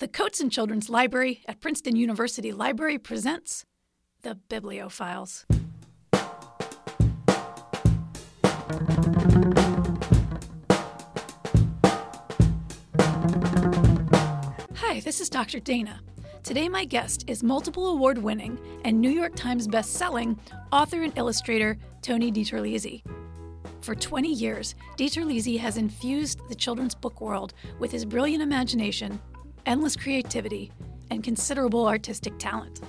The Cotsen Children's Library at Princeton University Library presents The Bibliophiles. Hi, this is Dr. Dana. Today, my guest is multiple award winning and New York Times best-selling author and illustrator Tony DiTerlizzi. For 20 years, DiTerlizzi has infused the children's book world with his brilliant imagination, endless creativity, and considerable artistic talent.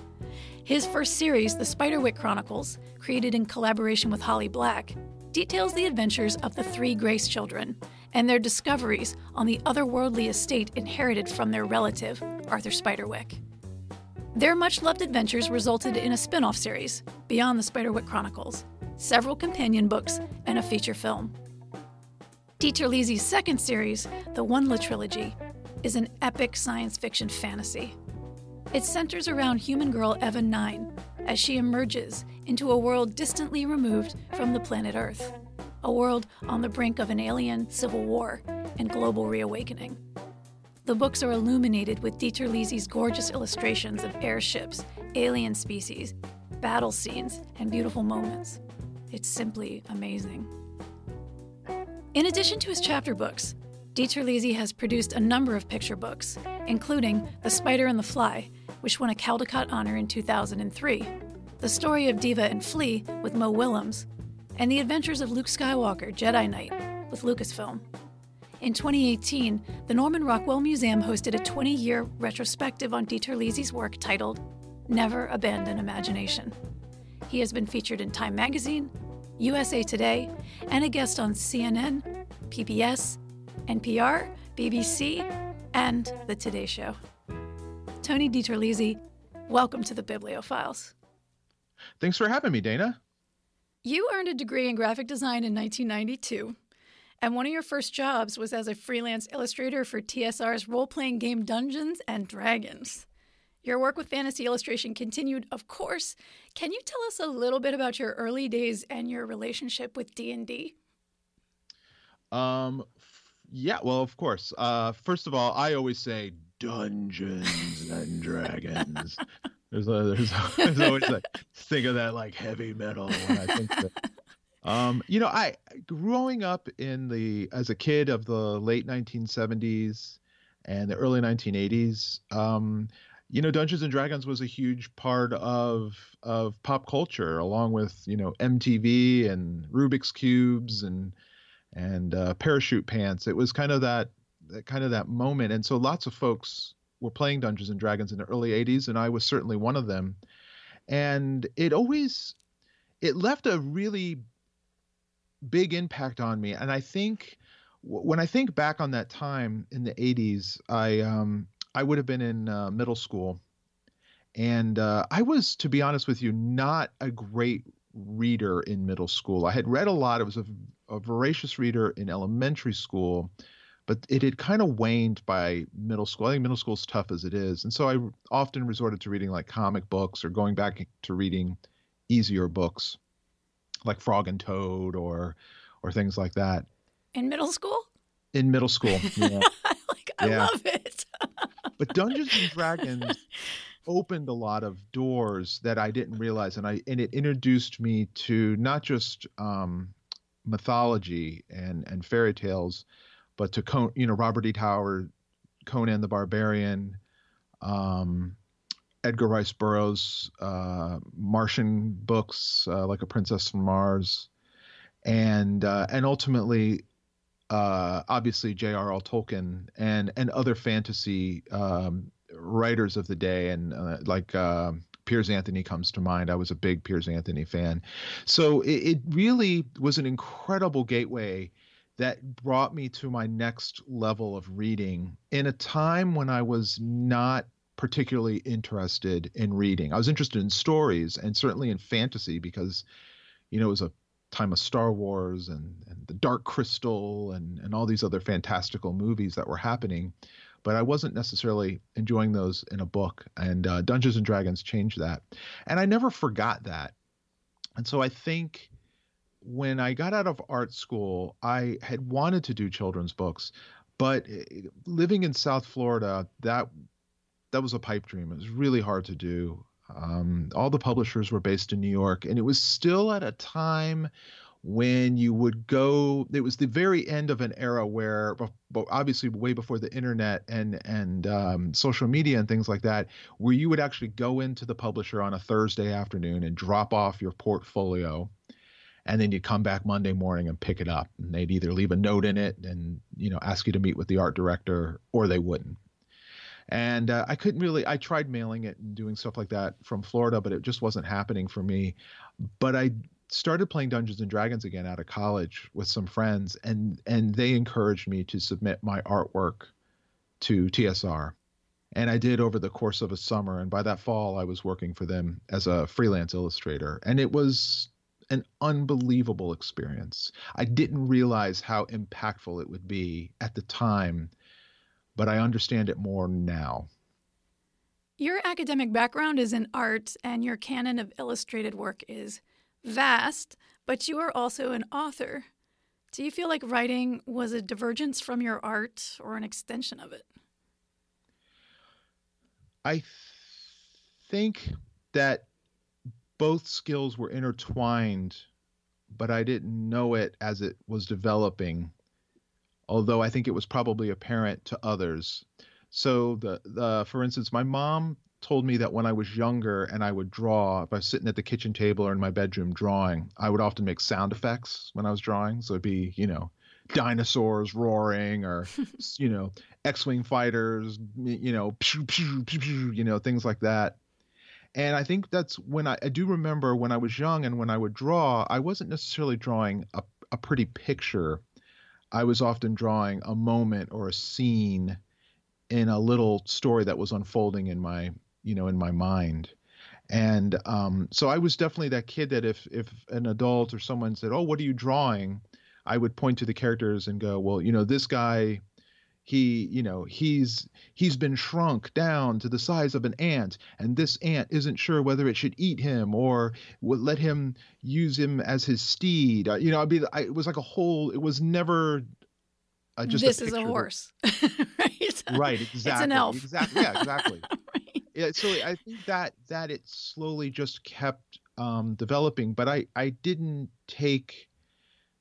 His first series, The Spiderwick Chronicles, created in collaboration with Holly Black, details the adventures of the three Grace children and their discoveries on the otherworldly estate inherited from their relative, Arthur Spiderwick. Their much loved adventures resulted in a spin off series, Beyond the Spiderwick Chronicles, several companion books, and a feature film. Dieter DiTerlizzi's second series, the Wondla Trilogy, is an epic science fiction fantasy. It centers around human girl Eva 9 as she emerges into a world distantly removed from the planet Earth, a world on the brink of an alien civil war and global reawakening. The books are illuminated with Dieter DiTerlizzi's gorgeous illustrations of airships, alien species, battle scenes, and beautiful moments. It's simply amazing. In addition to his chapter books, DiTerlizzi has produced a number of picture books, including The Spider and the Fly, which won a Caldecott honor in 2003, The Story of Diva and Flea with Mo Willems, and The Adventures of Luke Skywalker Jedi Knight with Lucasfilm. In 2018, the Norman Rockwell Museum hosted a 20 year retrospective on DiTerlizzi's work titled Never Abandon Imagination. He has been featured in Time Magazine, USA Today, and a guest on CNN, PBS, NPR, BBC, and The Today Show. Tony DiTerlizzi, welcome to the Bibliophiles. Thanks for having me, Dana. You earned a degree in graphic design in 1992, and one of your first jobs was as a freelance illustrator for TSR's role playing game Dungeons and Dragons. Your work with fantasy illustration continued, of course. Can you tell us a little bit about your early days and your relationship with D&D? Um yeah, well, of course. Uh first of all, I always say Dungeons and Dragons. There's, a, there's, there's always like think of that like heavy metal when I think that. Um, you know, I growing up in the as a kid of the late 1970s and the early 1980s, um, you know, Dungeons and Dragons was a huge part of of pop culture, along with you know MTV and Rubik's cubes and and uh, parachute pants. It was kind of that, that kind of that moment, and so lots of folks were playing Dungeons and Dragons in the early '80s, and I was certainly one of them. And it always it left a really big impact on me, and I think when I think back on that time in the '80s, I um, I would have been in uh, middle school, and uh, I was, to be honest with you, not a great reader in middle school. I had read a lot. It was a, a voracious reader in elementary school, but it had kind of waned by middle school. I think middle school is tough as it is, and so I often resorted to reading like comic books or going back to reading easier books, like Frog and Toad or or things like that. In middle school? In middle school, yeah. like I yeah. love it. but Dungeons and Dragons opened a lot of doors that I didn't realize, and I and it introduced me to not just um, mythology and and fairy tales, but to Con- you know Robert E. Howard, Conan the Barbarian, um, Edgar Rice Burroughs, uh, Martian books uh, like A Princess from Mars, and uh, and ultimately uh, obviously J.R.R. Tolkien and and other fantasy um, writers of the day, and uh, like uh, Piers Anthony comes to mind. I was a big Piers Anthony fan, so it, it really was an incredible gateway that brought me to my next level of reading in a time when I was not particularly interested in reading. I was interested in stories and certainly in fantasy because, you know, it was a time of Star Wars and, and the Dark Crystal and, and all these other fantastical movies that were happening. But I wasn't necessarily enjoying those in a book. And uh, Dungeons and Dragons changed that. And I never forgot that. And so I think when I got out of art school, I had wanted to do children's books. But eh, living in South Florida, that that was a pipe dream. It was really hard to do. Um, all the publishers were based in New York, and it was still at a time when you would go it was the very end of an era where obviously way before the internet and and um, social media and things like that where you would actually go into the publisher on a thursday afternoon and drop off your portfolio and then you'd come back monday morning and pick it up and they'd either leave a note in it and you know ask you to meet with the art director or they wouldn't and uh, I couldn't really. I tried mailing it and doing stuff like that from Florida, but it just wasn't happening for me. But I started playing Dungeons and Dragons again out of college with some friends, and and they encouraged me to submit my artwork to TSR, and I did over the course of a summer. And by that fall, I was working for them as a freelance illustrator, and it was an unbelievable experience. I didn't realize how impactful it would be at the time but I understand it more now. Your academic background is in art, and your canon of illustrated work is vast, but you are also an author. Do you feel like writing was a divergence from your art or an extension of it? I th- think that both skills were intertwined, but I didn't know it as it was developing although I think it was probably apparent to others. So the the for instance, my mom told me that when I was younger and I would draw, if I was sitting at the kitchen table or in my bedroom drawing, I would often make sound effects when I was drawing. So it'd be, you know, dinosaurs roaring or, you know, X-wing fighters, you know, pew, pew, pew, you know, things like that. And I think that's when I, I do remember when I was young and when I would draw, I wasn't necessarily drawing a, a pretty picture. I was often drawing a moment or a scene in a little story that was unfolding in my, you know, in my mind. And um, so I was definitely that kid that if if an adult or someone said, "Oh, what are you drawing?" I would point to the characters and go, "Well, you know, this guy he you know he's he's been shrunk down to the size of an ant and this ant isn't sure whether it should eat him or let him use him as his steed uh, you know i'd be I, it was like a whole it was never uh, just this a is a horse right right exactly it's an elf exactly yeah exactly. yeah so i think that that it slowly just kept um developing but i i didn't take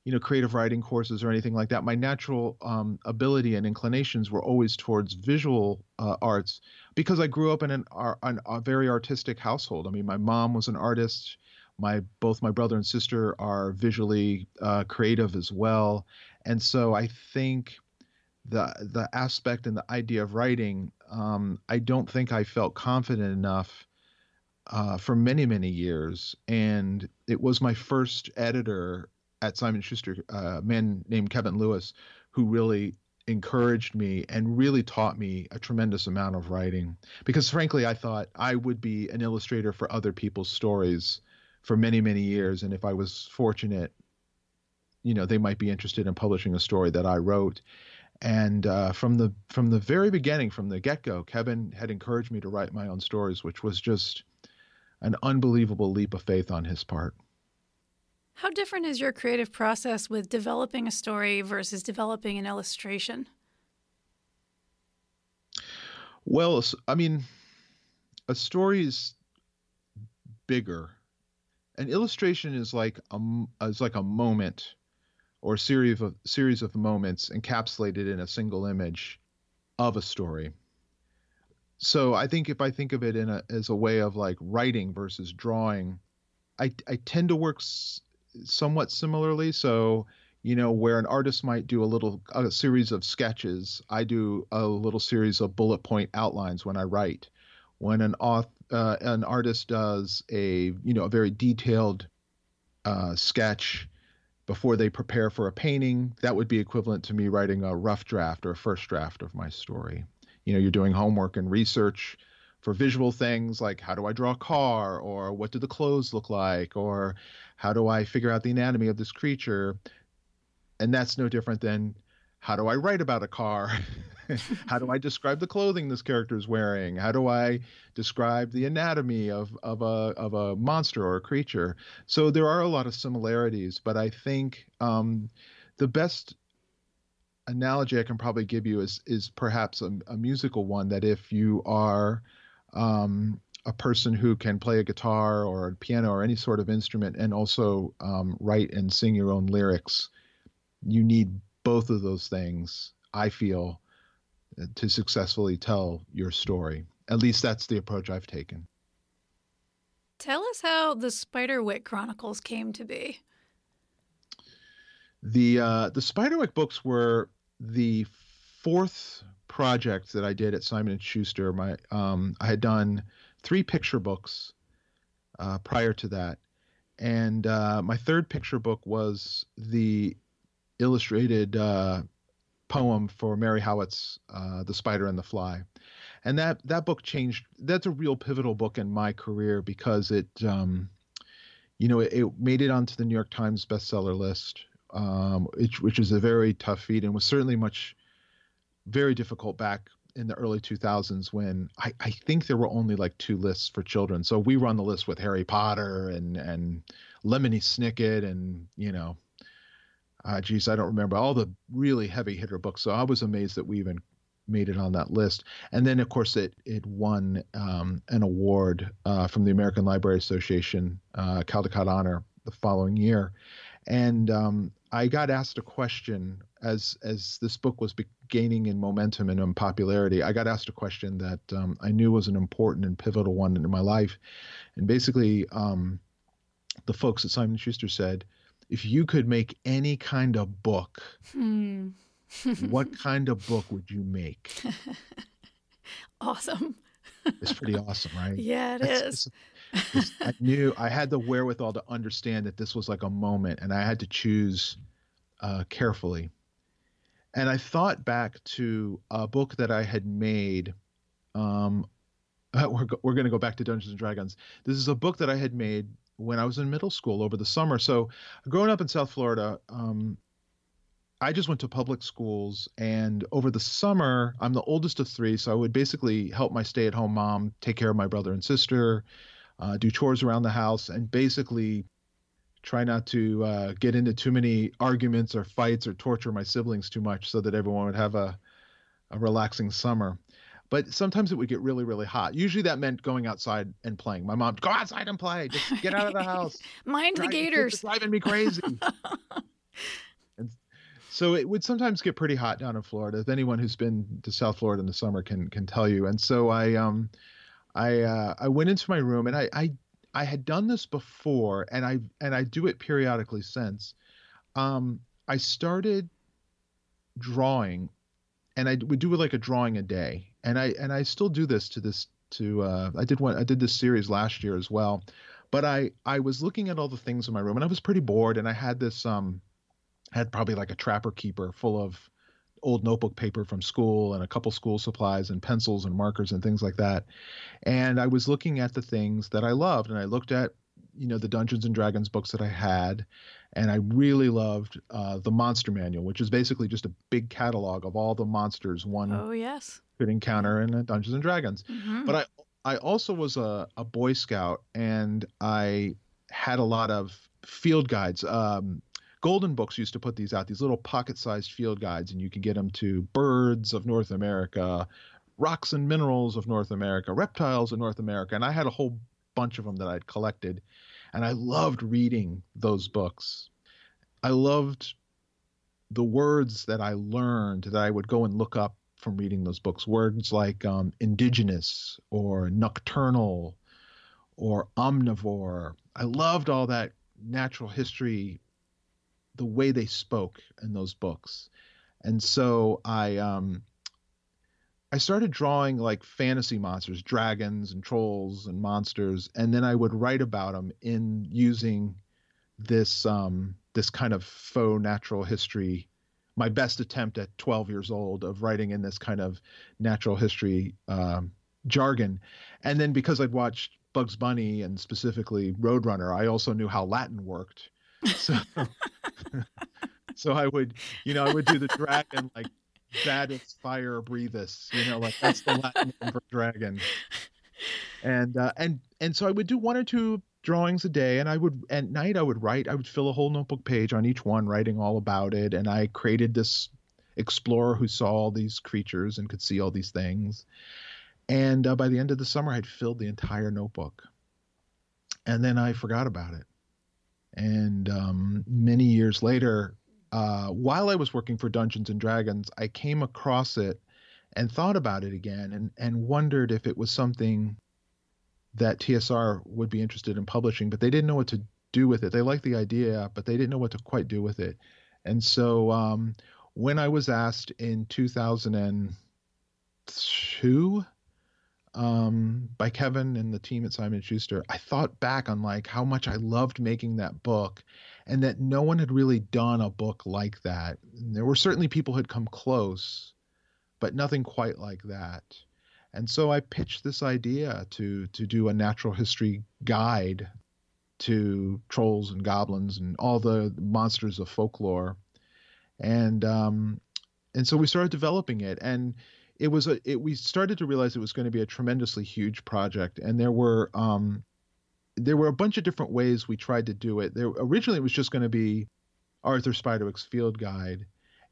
you know creative writing courses or anything like that. My natural um, ability and inclinations were always towards visual uh, arts because i grew up in an, an, a very artistic household. I mean my mom was an artist. My both my brother and sister are visually uh, creative as well. And so i think the the aspect and the idea of writing um, i don't think i felt confident enough uh, for many many years and it was my first editor at Simon Schuster, uh, a man named Kevin Lewis, who really encouraged me and really taught me a tremendous amount of writing. Because frankly, I thought I would be an illustrator for other people's stories for many, many years. And if I was fortunate, you know, they might be interested in publishing a story that I wrote. And uh, from the from the very beginning, from the get go, Kevin had encouraged me to write my own stories, which was just an unbelievable leap of faith on his part. How different is your creative process with developing a story versus developing an illustration? Well, I mean, a story is bigger. An illustration is like a is like a moment or series of series of moments encapsulated in a single image of a story. So I think if I think of it in a as a way of like writing versus drawing, I I tend to work somewhat similarly. So, you know, where an artist might do a little a series of sketches, I do a little series of bullet point outlines when I write. When an author, uh, an artist does a you know a very detailed uh, sketch before they prepare for a painting, that would be equivalent to me writing a rough draft or a first draft of my story. You know, you're doing homework and research for visual things like how do I draw a car or what do the clothes look like or how do I figure out the anatomy of this creature? And that's no different than how do I write about a car? how do I describe the clothing this character is wearing? How do I describe the anatomy of, of a of a monster or a creature? So there are a lot of similarities, but I think um, the best analogy I can probably give you is is perhaps a, a musical one that if you are um, a person who can play a guitar or a piano or any sort of instrument and also um, write and sing your own lyrics, you need both of those things. I feel uh, to successfully tell your story. At least that's the approach I've taken. Tell us how the Spiderwick Chronicles came to be. The uh, the Spiderwick books were the fourth project that I did at Simon and Schuster. My um, I had done three picture books uh, prior to that, and uh, my third picture book was the illustrated uh, poem for Mary Howitt's uh, "The Spider and the Fly," and that that book changed. That's a real pivotal book in my career because it, um, you know, it, it made it onto the New York Times bestseller list um, which, which is a very tough feat and was certainly much very difficult back in the early 2000s when I, I think there were only like two lists for children. So we run the list with Harry Potter and and Lemony Snicket and you know, uh, geez, I don't remember all the really heavy hitter books. So I was amazed that we even made it on that list. And then of course it it won um, an award uh, from the American Library Association, uh, Caldecott Honor, the following year. And um, I got asked a question as as this book was gaining in momentum and in popularity. I got asked a question that um, I knew was an important and pivotal one in my life, and basically, um, the folks at Simon Schuster said, "If you could make any kind of book, hmm. what kind of book would you make?" awesome. it's pretty awesome, right? Yeah, it it's, is. I knew I had the wherewithal to understand that this was like a moment, and I had to choose uh, carefully. And I thought back to a book that I had made. Um, we're we're going to go back to Dungeons and Dragons. This is a book that I had made when I was in middle school over the summer. So, growing up in South Florida, um, I just went to public schools, and over the summer, I'm the oldest of three, so I would basically help my stay-at-home mom take care of my brother and sister, uh, do chores around the house, and basically try not to uh, get into too many arguments or fights or torture my siblings too much so that everyone would have a, a relaxing summer. But sometimes it would get really, really hot. Usually that meant going outside and playing. My mom, go outside and play. Just get out of the house. Mind the gators. Driving me crazy. and so it would sometimes get pretty hot down in Florida. If anyone who's been to South Florida in the summer can can tell you. And so I um I uh, I went into my room and I, I I had done this before and I and I do it periodically since. Um, I started drawing, and I would do like a drawing a day, and I and I still do this to this to uh, I did one I did this series last year as well, but I I was looking at all the things in my room and I was pretty bored and I had this um had probably like a trapper keeper full of old notebook paper from school and a couple school supplies and pencils and markers and things like that. And I was looking at the things that I loved and I looked at you know the Dungeons and Dragons books that I had, and I really loved uh, the Monster Manual, which is basically just a big catalog of all the monsters one oh yes could encounter in Dungeons and Dragons. Mm-hmm. But I I also was a, a Boy Scout and I had a lot of field guides. Um, Golden Books used to put these out, these little pocket-sized field guides, and you could get them to birds of North America, rocks and minerals of North America, reptiles of North America, and I had a whole bunch of them that I'd collected, and I loved reading those books. I loved the words that I learned that I would go and look up from reading those books. Words like um, indigenous or nocturnal or omnivore. I loved all that natural history the way they spoke in those books. And so I um I started drawing like fantasy monsters, dragons and trolls and monsters, and then I would write about them in using this um this kind of faux natural history my best attempt at 12 years old of writing in this kind of natural history um, jargon. And then because i'd watched bugs bunny and specifically roadrunner i also knew how latin worked. So so I would, you know, I would do the dragon like Vadis fire breathus, you know, like that's the Latin name for dragon. And uh, and and so I would do one or two drawings a day and I would at night I would write I would fill a whole notebook page on each one writing all about it and I created this explorer who saw all these creatures and could see all these things. And uh, by the end of the summer, I'd filled the entire notebook. And then I forgot about it. And um, many years later, uh, while I was working for Dungeons and Dragons, I came across it and thought about it again and, and wondered if it was something that TSR would be interested in publishing, but they didn't know what to do with it. They liked the idea, but they didn't know what to quite do with it. And so um, when I was asked in 2002 um, by Kevin and the team at Simon Schuster, I thought back on like how much I loved making that book, and that no one had really done a book like that. And there were certainly people who had come close, but nothing quite like that. And so I pitched this idea to to do a natural history guide to trolls and goblins and all the monsters of folklore, and um, and so we started developing it, and it was a it, we started to realize it was going to be a tremendously huge project, and there were um, there were a bunch of different ways we tried to do it. There originally it was just going to be Arthur Spiderwick's field guide,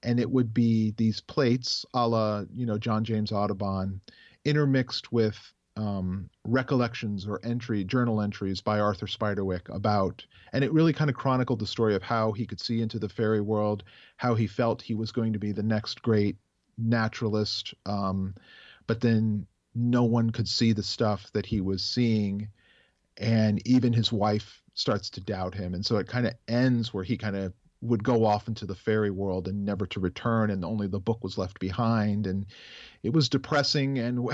and it would be these plates, a la you know John James Audubon, intermixed with um, recollections or entry journal entries by Arthur Spiderwick about, and it really kind of chronicled the story of how he could see into the fairy world, how he felt he was going to be the next great naturalist, um, but then no one could see the stuff that he was seeing, and even his wife starts to doubt him, and so it kind of ends where he kind of would go off into the fairy world and never to return and only the book was left behind. And it was depressing. And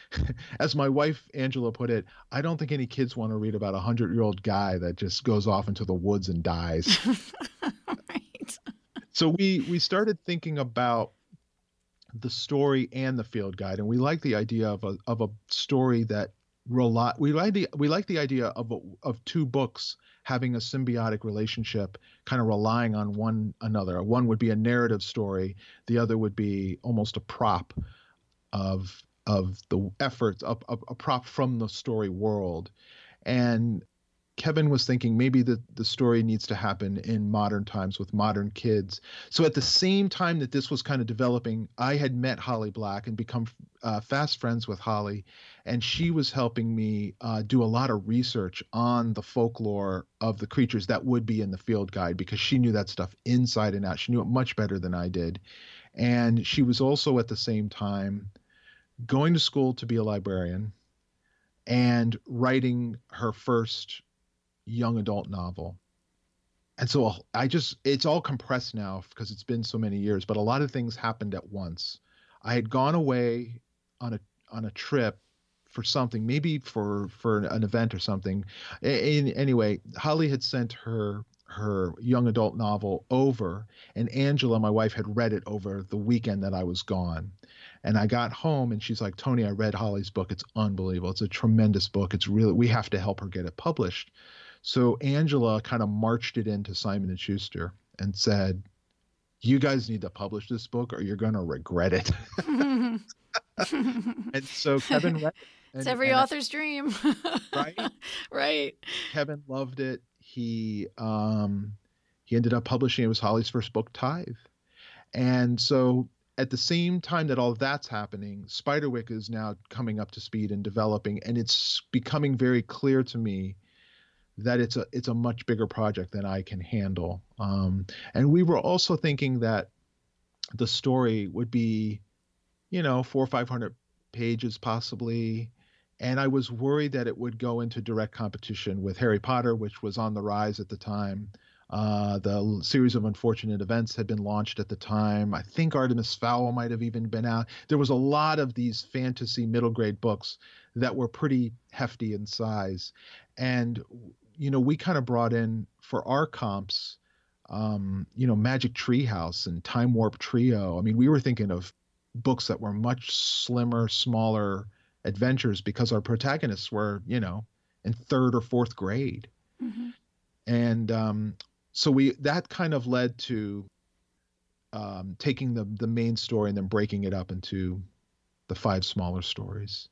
as my wife angela put it i don't think any kids want to read about a hundred year old guy that just goes off into the woods and dies. Right. so we we started thinking about the story and the field guide and we like the idea of a of a story that rely we like the we like the idea of of two books having a symbiotic relationship, kind of relying on one another. One would be a narrative story, the other would be almost a prop of of the efforts, a, a, a prop from the story world. And Kevin was thinking maybe the, the story needs to happen in modern times with modern kids. So at the same time that this was kind of developing, I had met Holly Black and become uh, fast friends with Holly, and she was helping me uh, do a lot of research on the folklore of the creatures that would be in the field guide because she knew that stuff inside and out. She knew it much better than I did, and she was also at the same time going to school to be a librarian and writing her first young adult novel. And so I just, it's all compressed now because it's been so many years, but a lot of things happened at once. I had gone away on a, on a trip for something, maybe for, for an event or something. In, anyway, Holly had sent her her young adult novel over and Angela my wife had read it over the weekend that I was gone and I got home and she's like Tony I read Holly's book it's unbelievable it's a tremendous book it's really we have to help her get it published so Angela kind of marched it into Simon and Schuster and said, "You guys need to publish this book, or you're going to regret it." and so Kevin read it, it's every author's dream, right? right. Kevin loved it. He um, he ended up publishing. It was Holly's first book, Tithe, and so at the same time that all of that's happening, Spiderwick is now coming up to speed and developing, and it's becoming very clear to me that it's a it's a much bigger project than I can handle. Um, and we were also thinking that the story would be, you know, four or five hundred pages possibly. And I was worried that it would go into direct competition with Harry Potter, which was on the rise at the time. Uh, the series of unfortunate events had been launched at the time. I think Artemis Fowl might have even been out. There was a lot of these fantasy middle grade books that were pretty hefty in size. And you know, we kind of brought in for our comps, um, you know, Magic Treehouse and Time Warp Trio. I mean, we were thinking of books that were much slimmer, smaller adventures because our protagonists were, you know, in third or fourth grade. Mm-hmm. And um, so we that kind of led to um, taking the the main story and then breaking it up into the five smaller stories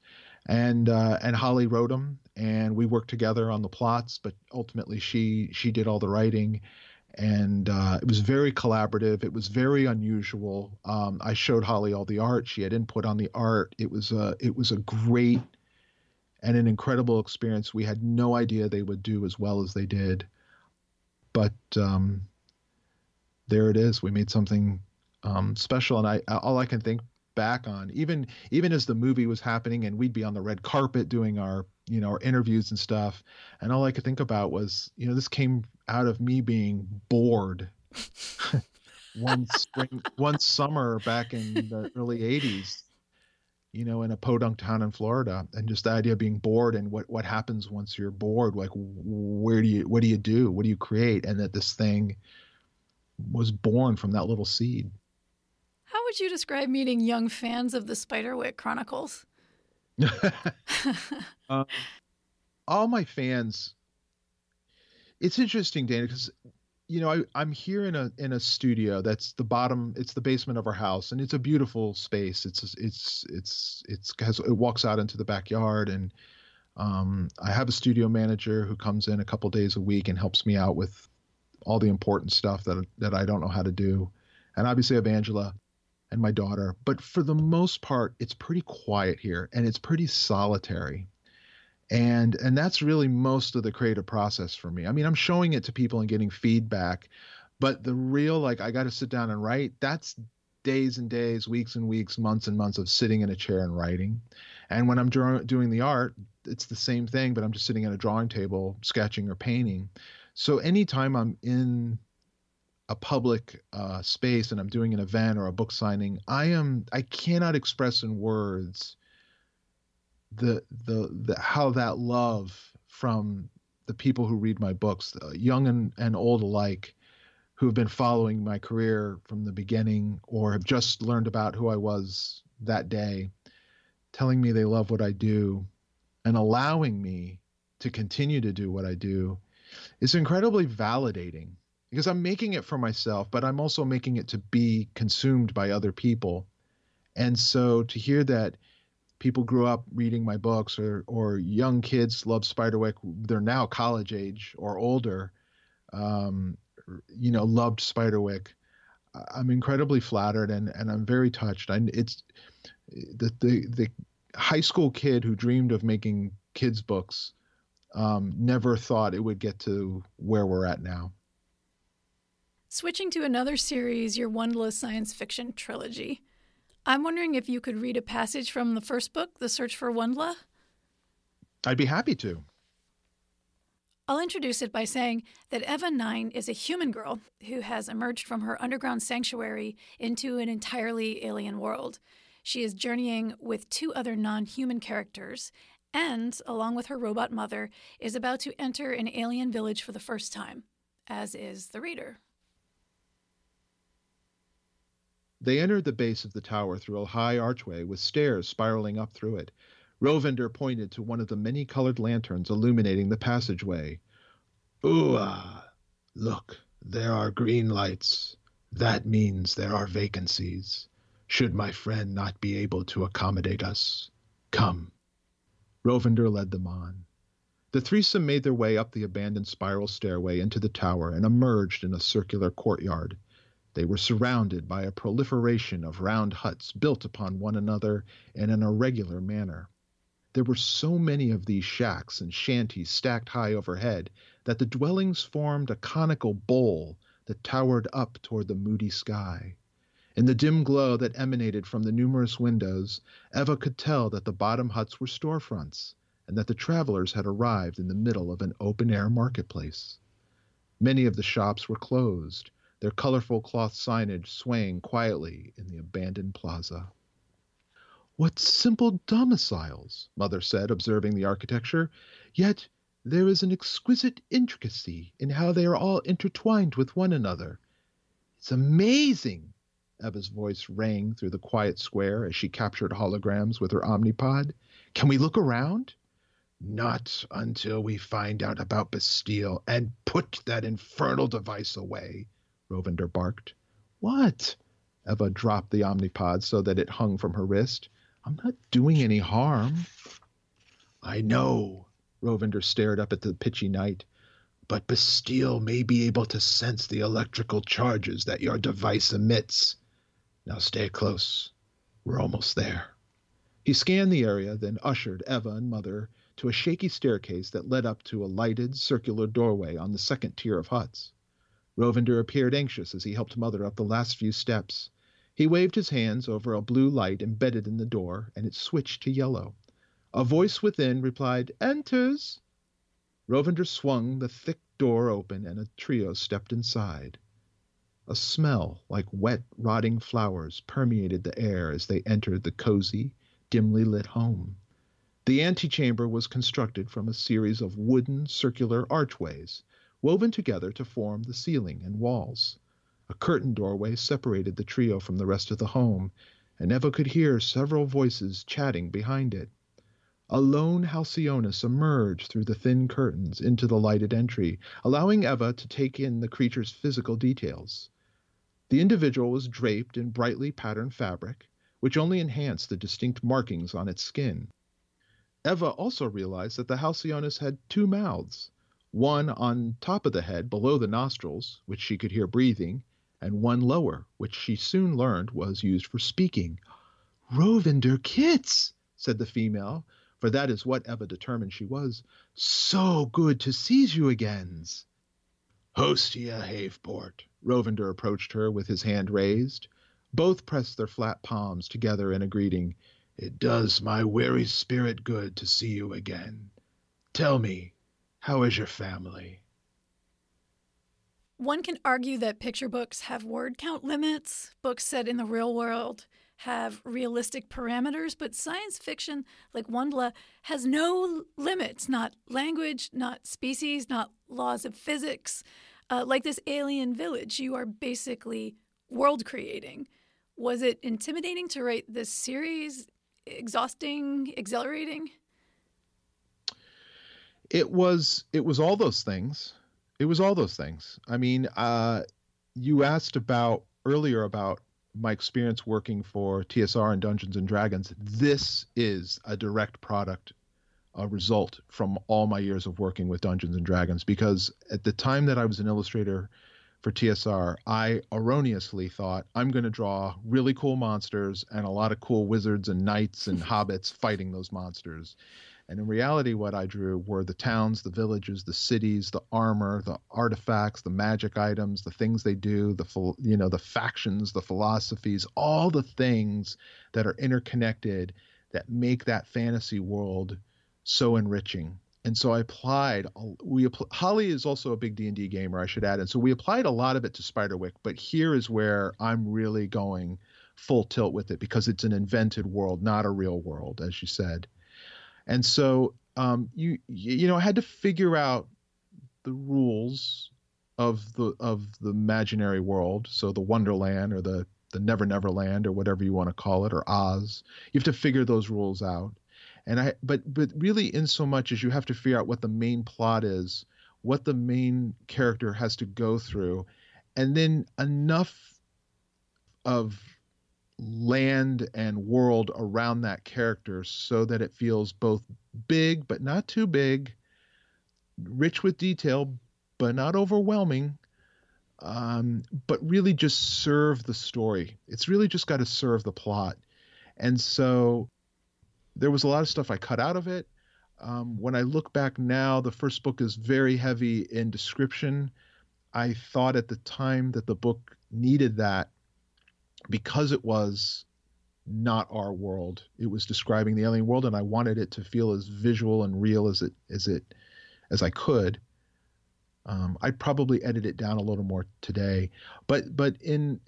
and uh, and Holly wrote them, and we worked together on the plots. But ultimately, she she did all the writing, and uh, it was very collaborative. It was very unusual. Um, I showed Holly all the art. She had input on the art. It was a it was a great and an incredible experience. We had no idea they would do as well as they did, but um, there it is. We made something um, special, and I all I can think back on. Even even as the movie was happening and we'd be on the red carpet doing our you know our interviews and stuff and all i could think about was you know this came out of me being bored one spring one summer back in the early 80s you know in a podunk town in florida and just the idea of being bored and what what happens once you're bored like where do you what do you do? What do you create? And that this thing was born from that little seed how would you describe meeting young fans of the Spiderwick Chronicles? uh, all my fans. It's interesting, Dana, because you know I, am here in a in a studio that's the bottom. It's the basement of our house, and it's a beautiful space. It's it's it's it's has it walks out into the backyard, and um, I have a studio manager who comes in a couple days a week and helps me out with all the important stuff that that I don't know how to do, and obviously I have Angela and my daughter. But for the most part, it's pretty quiet here and it's pretty solitary. And and that's really most of the creative process for me. I mean, I'm showing it to people and getting feedback, but the real like I got to sit down and write, that's days and days, weeks and weeks, months and months of sitting in a chair and writing. And when I'm doing the art, it's the same thing, but I'm just sitting at a drawing table, sketching or painting. So anytime I'm in a public uh, space and I'm doing an event or a book signing, I am I cannot express in words the the, the how that love from the people who read my books, uh, young and, and old alike, who have been following my career from the beginning or have just learned about who I was that day, telling me they love what I do and allowing me to continue to do what I do is incredibly validating because I'm making it for myself, but I'm also making it to be consumed by other people. And so to hear that people grew up reading my books or or young kids love Spiderwick, they're now college age or older, um, you know, loved Spiderwick. I'm incredibly flattered and and I'm very touched. It's the the the high school kid who dreamed of making kids books um, never thought it would get to where we're at now. Switching to another series, your Wondla science fiction trilogy. I'm wondering if you could read a passage from the first book, The Search for Wondla? I'd be happy to. I'll introduce it by saying that Eva Nine is a human girl who has emerged from her underground sanctuary into an entirely alien world. She is journeying with two other non human characters and, along with her robot mother, is about to enter an alien village for the first time, as is the reader. They entered the base of the tower through a high archway with stairs spiraling up through it. Rovender pointed to one of the many colored lanterns illuminating the passageway. Ooh, look, there are green lights. That means there are vacancies. Should my friend not be able to accommodate us, come. Rovender led them on. The threesome made their way up the abandoned spiral stairway into the tower and emerged in a circular courtyard. They were surrounded by a proliferation of round huts built upon one another in an irregular manner. There were so many of these shacks and shanties stacked high overhead that the dwellings formed a conical bowl that towered up toward the moody sky. In the dim glow that emanated from the numerous windows, Eva could tell that the bottom huts were storefronts, and that the travelers had arrived in the middle of an open air marketplace. Many of the shops were closed, their colorful cloth signage swaying quietly in the abandoned plaza. What simple domiciles, Mother said, observing the architecture. Yet there is an exquisite intricacy in how they are all intertwined with one another. It's amazing. Eva's voice rang through the quiet square as she captured holograms with her omnipod. Can we look around? Not until we find out about Besteel and put that infernal device away, Rovender barked. What? Eva dropped the omnipod so that it hung from her wrist. I'm not doing any harm. I know. Rovender stared up at the pitchy night. but Besteel may be able to sense the electrical charges that your device emits. Now stay close. We're almost there. He scanned the area, then ushered Eva and Mother to a shaky staircase that led up to a lighted, circular doorway on the second tier of huts. Rovender appeared anxious as he helped Mother up the last few steps. He waved his hands over a blue light embedded in the door, and it switched to yellow. A voice within replied, Enters. Rovender swung the thick door open, and a trio stepped inside. A smell like wet, rotting flowers permeated the air as they entered the cozy, dimly lit home. The antechamber was constructed from a series of wooden circular archways, woven together to form the ceiling and walls. A curtained doorway separated the trio from the rest of the home, and Eva could hear several voices chatting behind it. A lone Halcyonus emerged through the thin curtains into the lighted entry, allowing Eva to take in the creature's physical details. The individual was draped in brightly patterned fabric, which only enhanced the distinct markings on its skin. Eva also realized that the Halcyonus had two mouths, one on top of the head below the nostrils, which she could hear breathing, and one lower, which she soon learned was used for speaking. Rovender Kits, said the female, for that is what Eva determined she was. So good to see you again. Hostia Haveport. Rovender approached her with his hand raised. Both pressed their flat palms together in a greeting. It does my weary spirit good to see you again. Tell me, how is your family? One can argue that picture books have word count limits. Books set in the real world have realistic parameters, but science fiction, like Wondla, has no limits not language, not species, not laws of physics. Uh, like this alien village, you are basically world creating. Was it intimidating to write this series? exhausting, exhilarating? It was. It was all those things. It was all those things. I mean, uh, you asked about earlier about my experience working for TSR and Dungeons and Dragons. This is a direct product, a result from all my years of working with Dungeons and Dragons. Because at the time that I was an illustrator for TSR, I erroneously thought I'm going to draw really cool monsters and a lot of cool wizards and knights and hobbits fighting those monsters. And in reality, what I drew were the towns, the villages, the cities, the armor, the artifacts, the magic items, the things they do, the you know the factions, the philosophies, all the things that are interconnected that make that fantasy world so enriching and so I applied. We Holly is also a big D and D gamer, I should add, and so we applied a lot of it to Spiderwick. But here is where I'm really going full tilt with it because it's an invented world, not a real world, as you said. And so um, you you know I had to figure out the rules of the of the imaginary world, so the Wonderland or the the Never Never Land or whatever you want to call it, or Oz. You have to figure those rules out and i but but really in so much as you have to figure out what the main plot is what the main character has to go through and then enough of land and world around that character so that it feels both big but not too big rich with detail but not overwhelming um, but really just serve the story it's really just got to serve the plot and so there was a lot of stuff I cut out of it. Um, when I look back now, the first book is very heavy in description. I thought at the time that the book needed that because it was not our world. It was describing the alien world, and I wanted it to feel as visual and real as it as it as I could. Um, I'd probably edit it down a little more today, but but in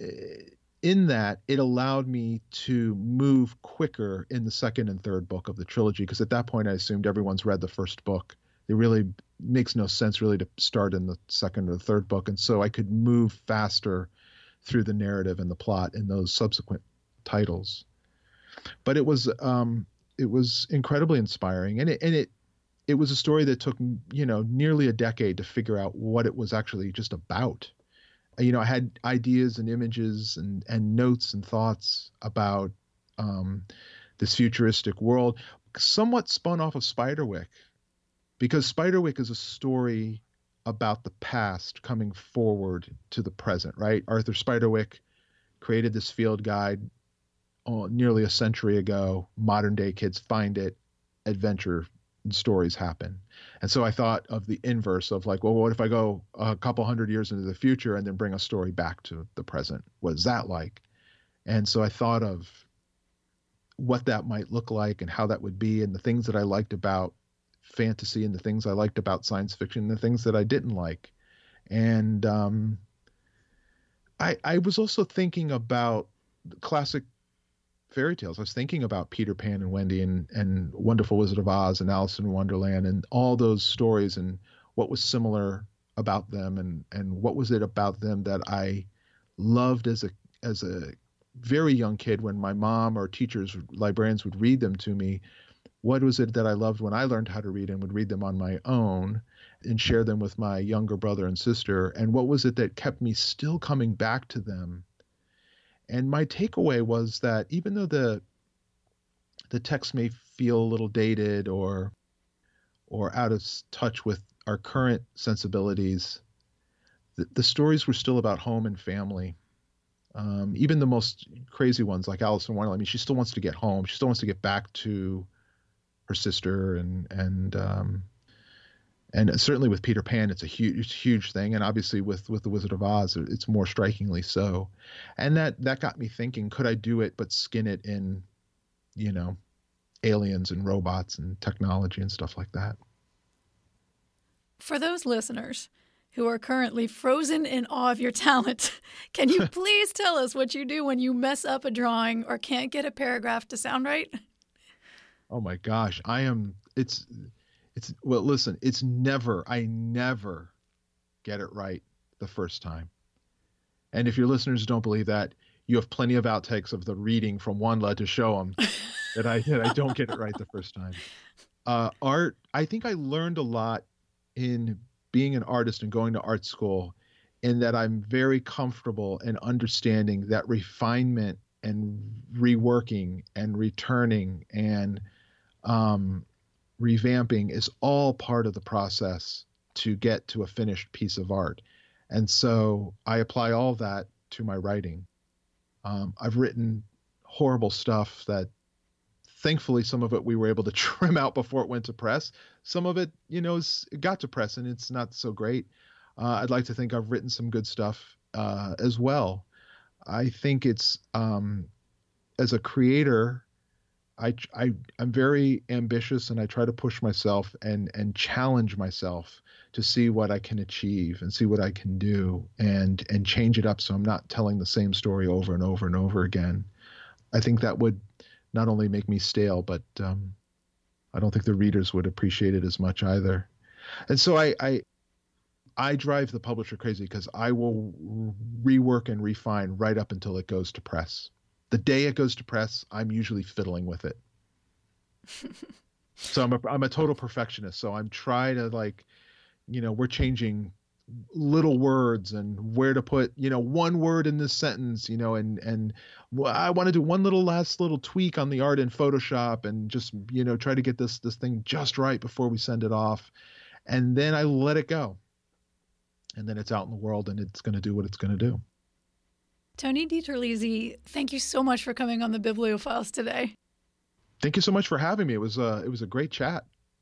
in that it allowed me to move quicker in the second and third book of the trilogy because at that point I assumed everyone's read the first book. It really makes no sense really to start in the second or the third book, and so I could move faster through the narrative and the plot in those subsequent titles. But it was um, it was incredibly inspiring, and it and it it was a story that took you know nearly a decade to figure out what it was actually just about you know, I had ideas and images and, and notes and thoughts about um, this futuristic world, somewhat spun off of Spiderwick, because Spiderwick is a story about the past coming forward to the present, right? Arthur Spiderwick created this field guide oh, nearly a century ago. Modern day kids find it, adventure stories happen. And so I thought of the inverse of like, well, what if I go a couple hundred years into the future and then bring a story back to the present? What is that like? And so I thought of what that might look like and how that would be and the things that I liked about fantasy and the things I liked about science fiction and the things that I didn't like. And um, I, I was also thinking about classic fairy tales. I was thinking about Peter Pan and Wendy and, and Wonderful Wizard of Oz and Alice in Wonderland and all those stories and what was similar about them and, and what was it about them that I loved as a as a very young kid when my mom or teachers librarians would read them to me what was it that I loved when I learned how to read and would read them on my own and share them with my younger brother and sister and what was it that kept me still coming back to them and my takeaway was that even though the the text may feel a little dated or or out of touch with our current sensibilities, the, the stories were still about home and family. Um, even the most crazy ones, like Alice in Wonderland, I mean, she still wants to get home. She still wants to get back to her sister and and um, and certainly with Peter Pan, it's a huge, huge thing, and obviously with with the Wizard of Oz, it's more strikingly so. And that that got me thinking: could I do it, but skin it in, you know, aliens and robots and technology and stuff like that? For those listeners who are currently frozen in awe of your talent, can you please tell us what you do when you mess up a drawing or can't get a paragraph to sound right? Oh my gosh, I am. It's it's well, listen, it's never, I never get it right the first time. And if your listeners don't believe that, you have plenty of outtakes of the reading from WondLa to show them that I that I don't get it right the first time. Uh, art, I think I learned a lot in being an artist and going to art school, in that I'm very comfortable in understanding that refinement and reworking and returning and um, revamping is all part of the process to get to a finished piece of art. And so I apply all that to my writing. Um, I've written horrible stuff that thankfully some of it we were able to trim out before it went to press. Some of it, you know, it got to press and it's not so great. Uh, I'd like to think I've written some good stuff uh, as well. I think it's um, as a creator, I, I I'm very ambitious and I try to push myself and and challenge myself to see what I can achieve and see what I can do and and change it up so I'm not telling the same story over and over and over again. I think that would not only make me stale, but um, I don't think the readers would appreciate it as much either. And so I I, I drive the publisher crazy because I will rework and refine right up until it goes to press the day it goes to press, I'm usually fiddling with it. so I'm a I'm a total perfectionist. So I'm trying to like, you know, we're changing little words and where to put you know one word in this sentence you know and and i want to do one little last little tweak on the art in photoshop and just you know try to get this this thing just right before we send it off and then i let it go and then it's out in the world and it's going to do what it's going to do Tony DiTerlizzi, thank you so much for coming on the Bibliophiles today. Thank you so much for having me. It was uh, it was a great chat.